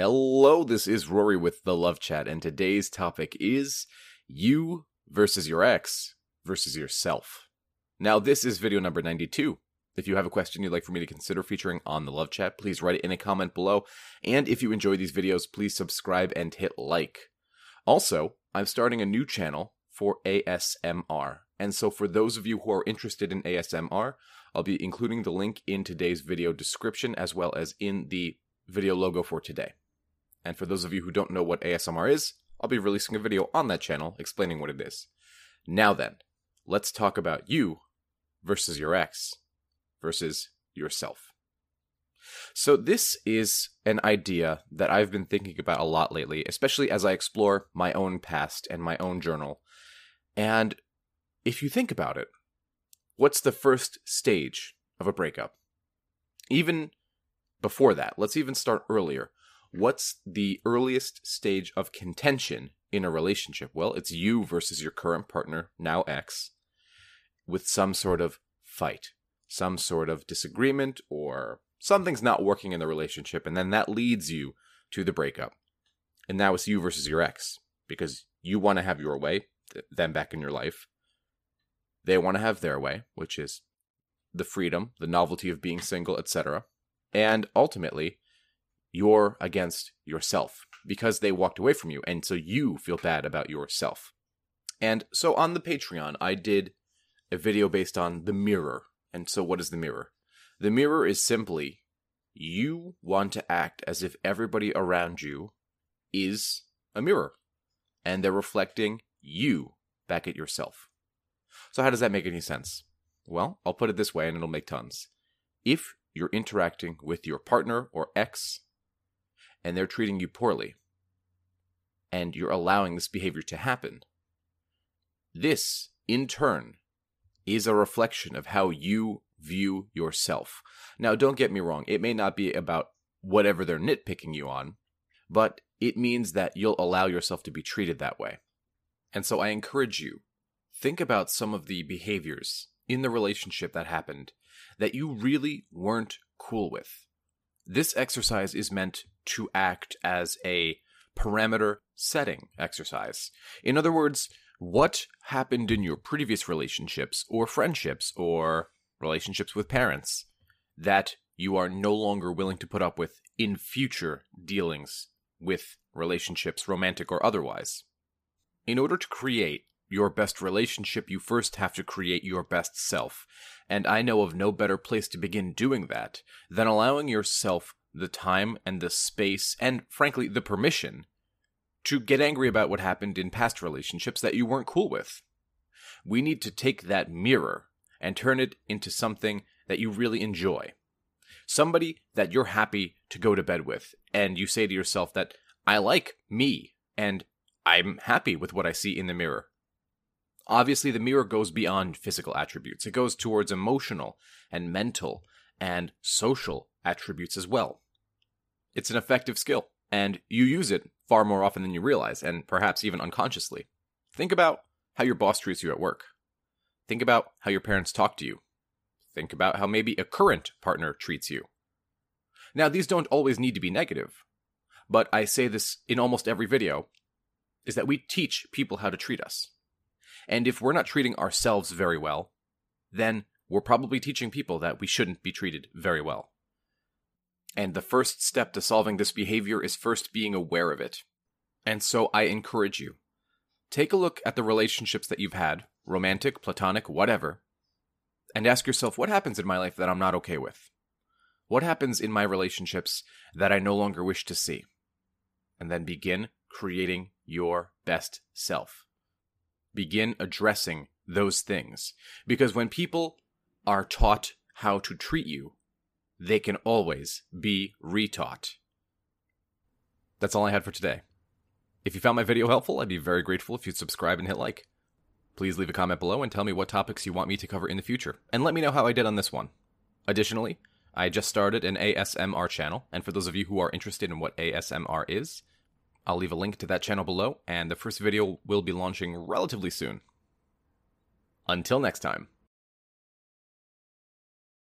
Hello, this is Rory with the Love Chat, and today's topic is you versus your ex versus yourself. Now, this is video number 92. If you have a question you'd like for me to consider featuring on the Love Chat, please write it in a comment below. And if you enjoy these videos, please subscribe and hit like. Also, I'm starting a new channel for ASMR. And so, for those of you who are interested in ASMR, I'll be including the link in today's video description as well as in the video logo for today. And for those of you who don't know what ASMR is, I'll be releasing a video on that channel explaining what it is. Now then, let's talk about you versus your ex versus yourself. So, this is an idea that I've been thinking about a lot lately, especially as I explore my own past and my own journal. And if you think about it, what's the first stage of a breakup? Even before that, let's even start earlier. What's the earliest stage of contention in a relationship? Well, it's you versus your current partner, now ex, with some sort of fight, some sort of disagreement, or something's not working in the relationship, and then that leads you to the breakup. And now it's you versus your ex because you want to have your way, them back in your life. They want to have their way, which is the freedom, the novelty of being single, etc. And ultimately, you're against yourself because they walked away from you. And so you feel bad about yourself. And so on the Patreon, I did a video based on the mirror. And so what is the mirror? The mirror is simply you want to act as if everybody around you is a mirror and they're reflecting you back at yourself. So, how does that make any sense? Well, I'll put it this way and it'll make tons. If you're interacting with your partner or ex and they're treating you poorly, and you're allowing this behavior to happen, this, in turn, is a reflection of how you view yourself. Now, don't get me wrong, it may not be about whatever they're nitpicking you on, but it means that you'll allow yourself to be treated that way. And so I encourage you, think about some of the behaviors in the relationship that happened that you really weren't cool with. This exercise is meant to act as a parameter setting exercise. In other words, what happened in your previous relationships or friendships or relationships with parents that you are no longer willing to put up with in future dealings with relationships, romantic or otherwise. In order to create your best relationship, you first have to create your best self. And I know of no better place to begin doing that than allowing yourself the time and the space and, frankly, the permission to get angry about what happened in past relationships that you weren't cool with. We need to take that mirror and turn it into something that you really enjoy. Somebody that you're happy to go to bed with, and you say to yourself that, I like me, and I'm happy with what I see in the mirror. Obviously, the mirror goes beyond physical attributes, it goes towards emotional and mental and social attributes as well. It's an effective skill, and you use it far more often than you realize, and perhaps even unconsciously. Think about how your boss treats you at work. Think about how your parents talk to you. Think about how maybe a current partner treats you. Now, these don't always need to be negative, but I say this in almost every video is that we teach people how to treat us. And if we're not treating ourselves very well, then we're probably teaching people that we shouldn't be treated very well. And the first step to solving this behavior is first being aware of it. And so I encourage you take a look at the relationships that you've had, romantic, platonic, whatever, and ask yourself what happens in my life that I'm not okay with? What happens in my relationships that I no longer wish to see? And then begin creating your best self begin addressing those things. Because when people are taught how to treat you, they can always be retaught. That's all I had for today. If you found my video helpful, I'd be very grateful if you'd subscribe and hit like. Please leave a comment below and tell me what topics you want me to cover in the future, and let me know how I did on this one. Additionally, I just started an ASMR channel, and for those of you who are interested in what ASMR is, I'll leave a link to that channel below, and the first video will be launching relatively soon. Until next time.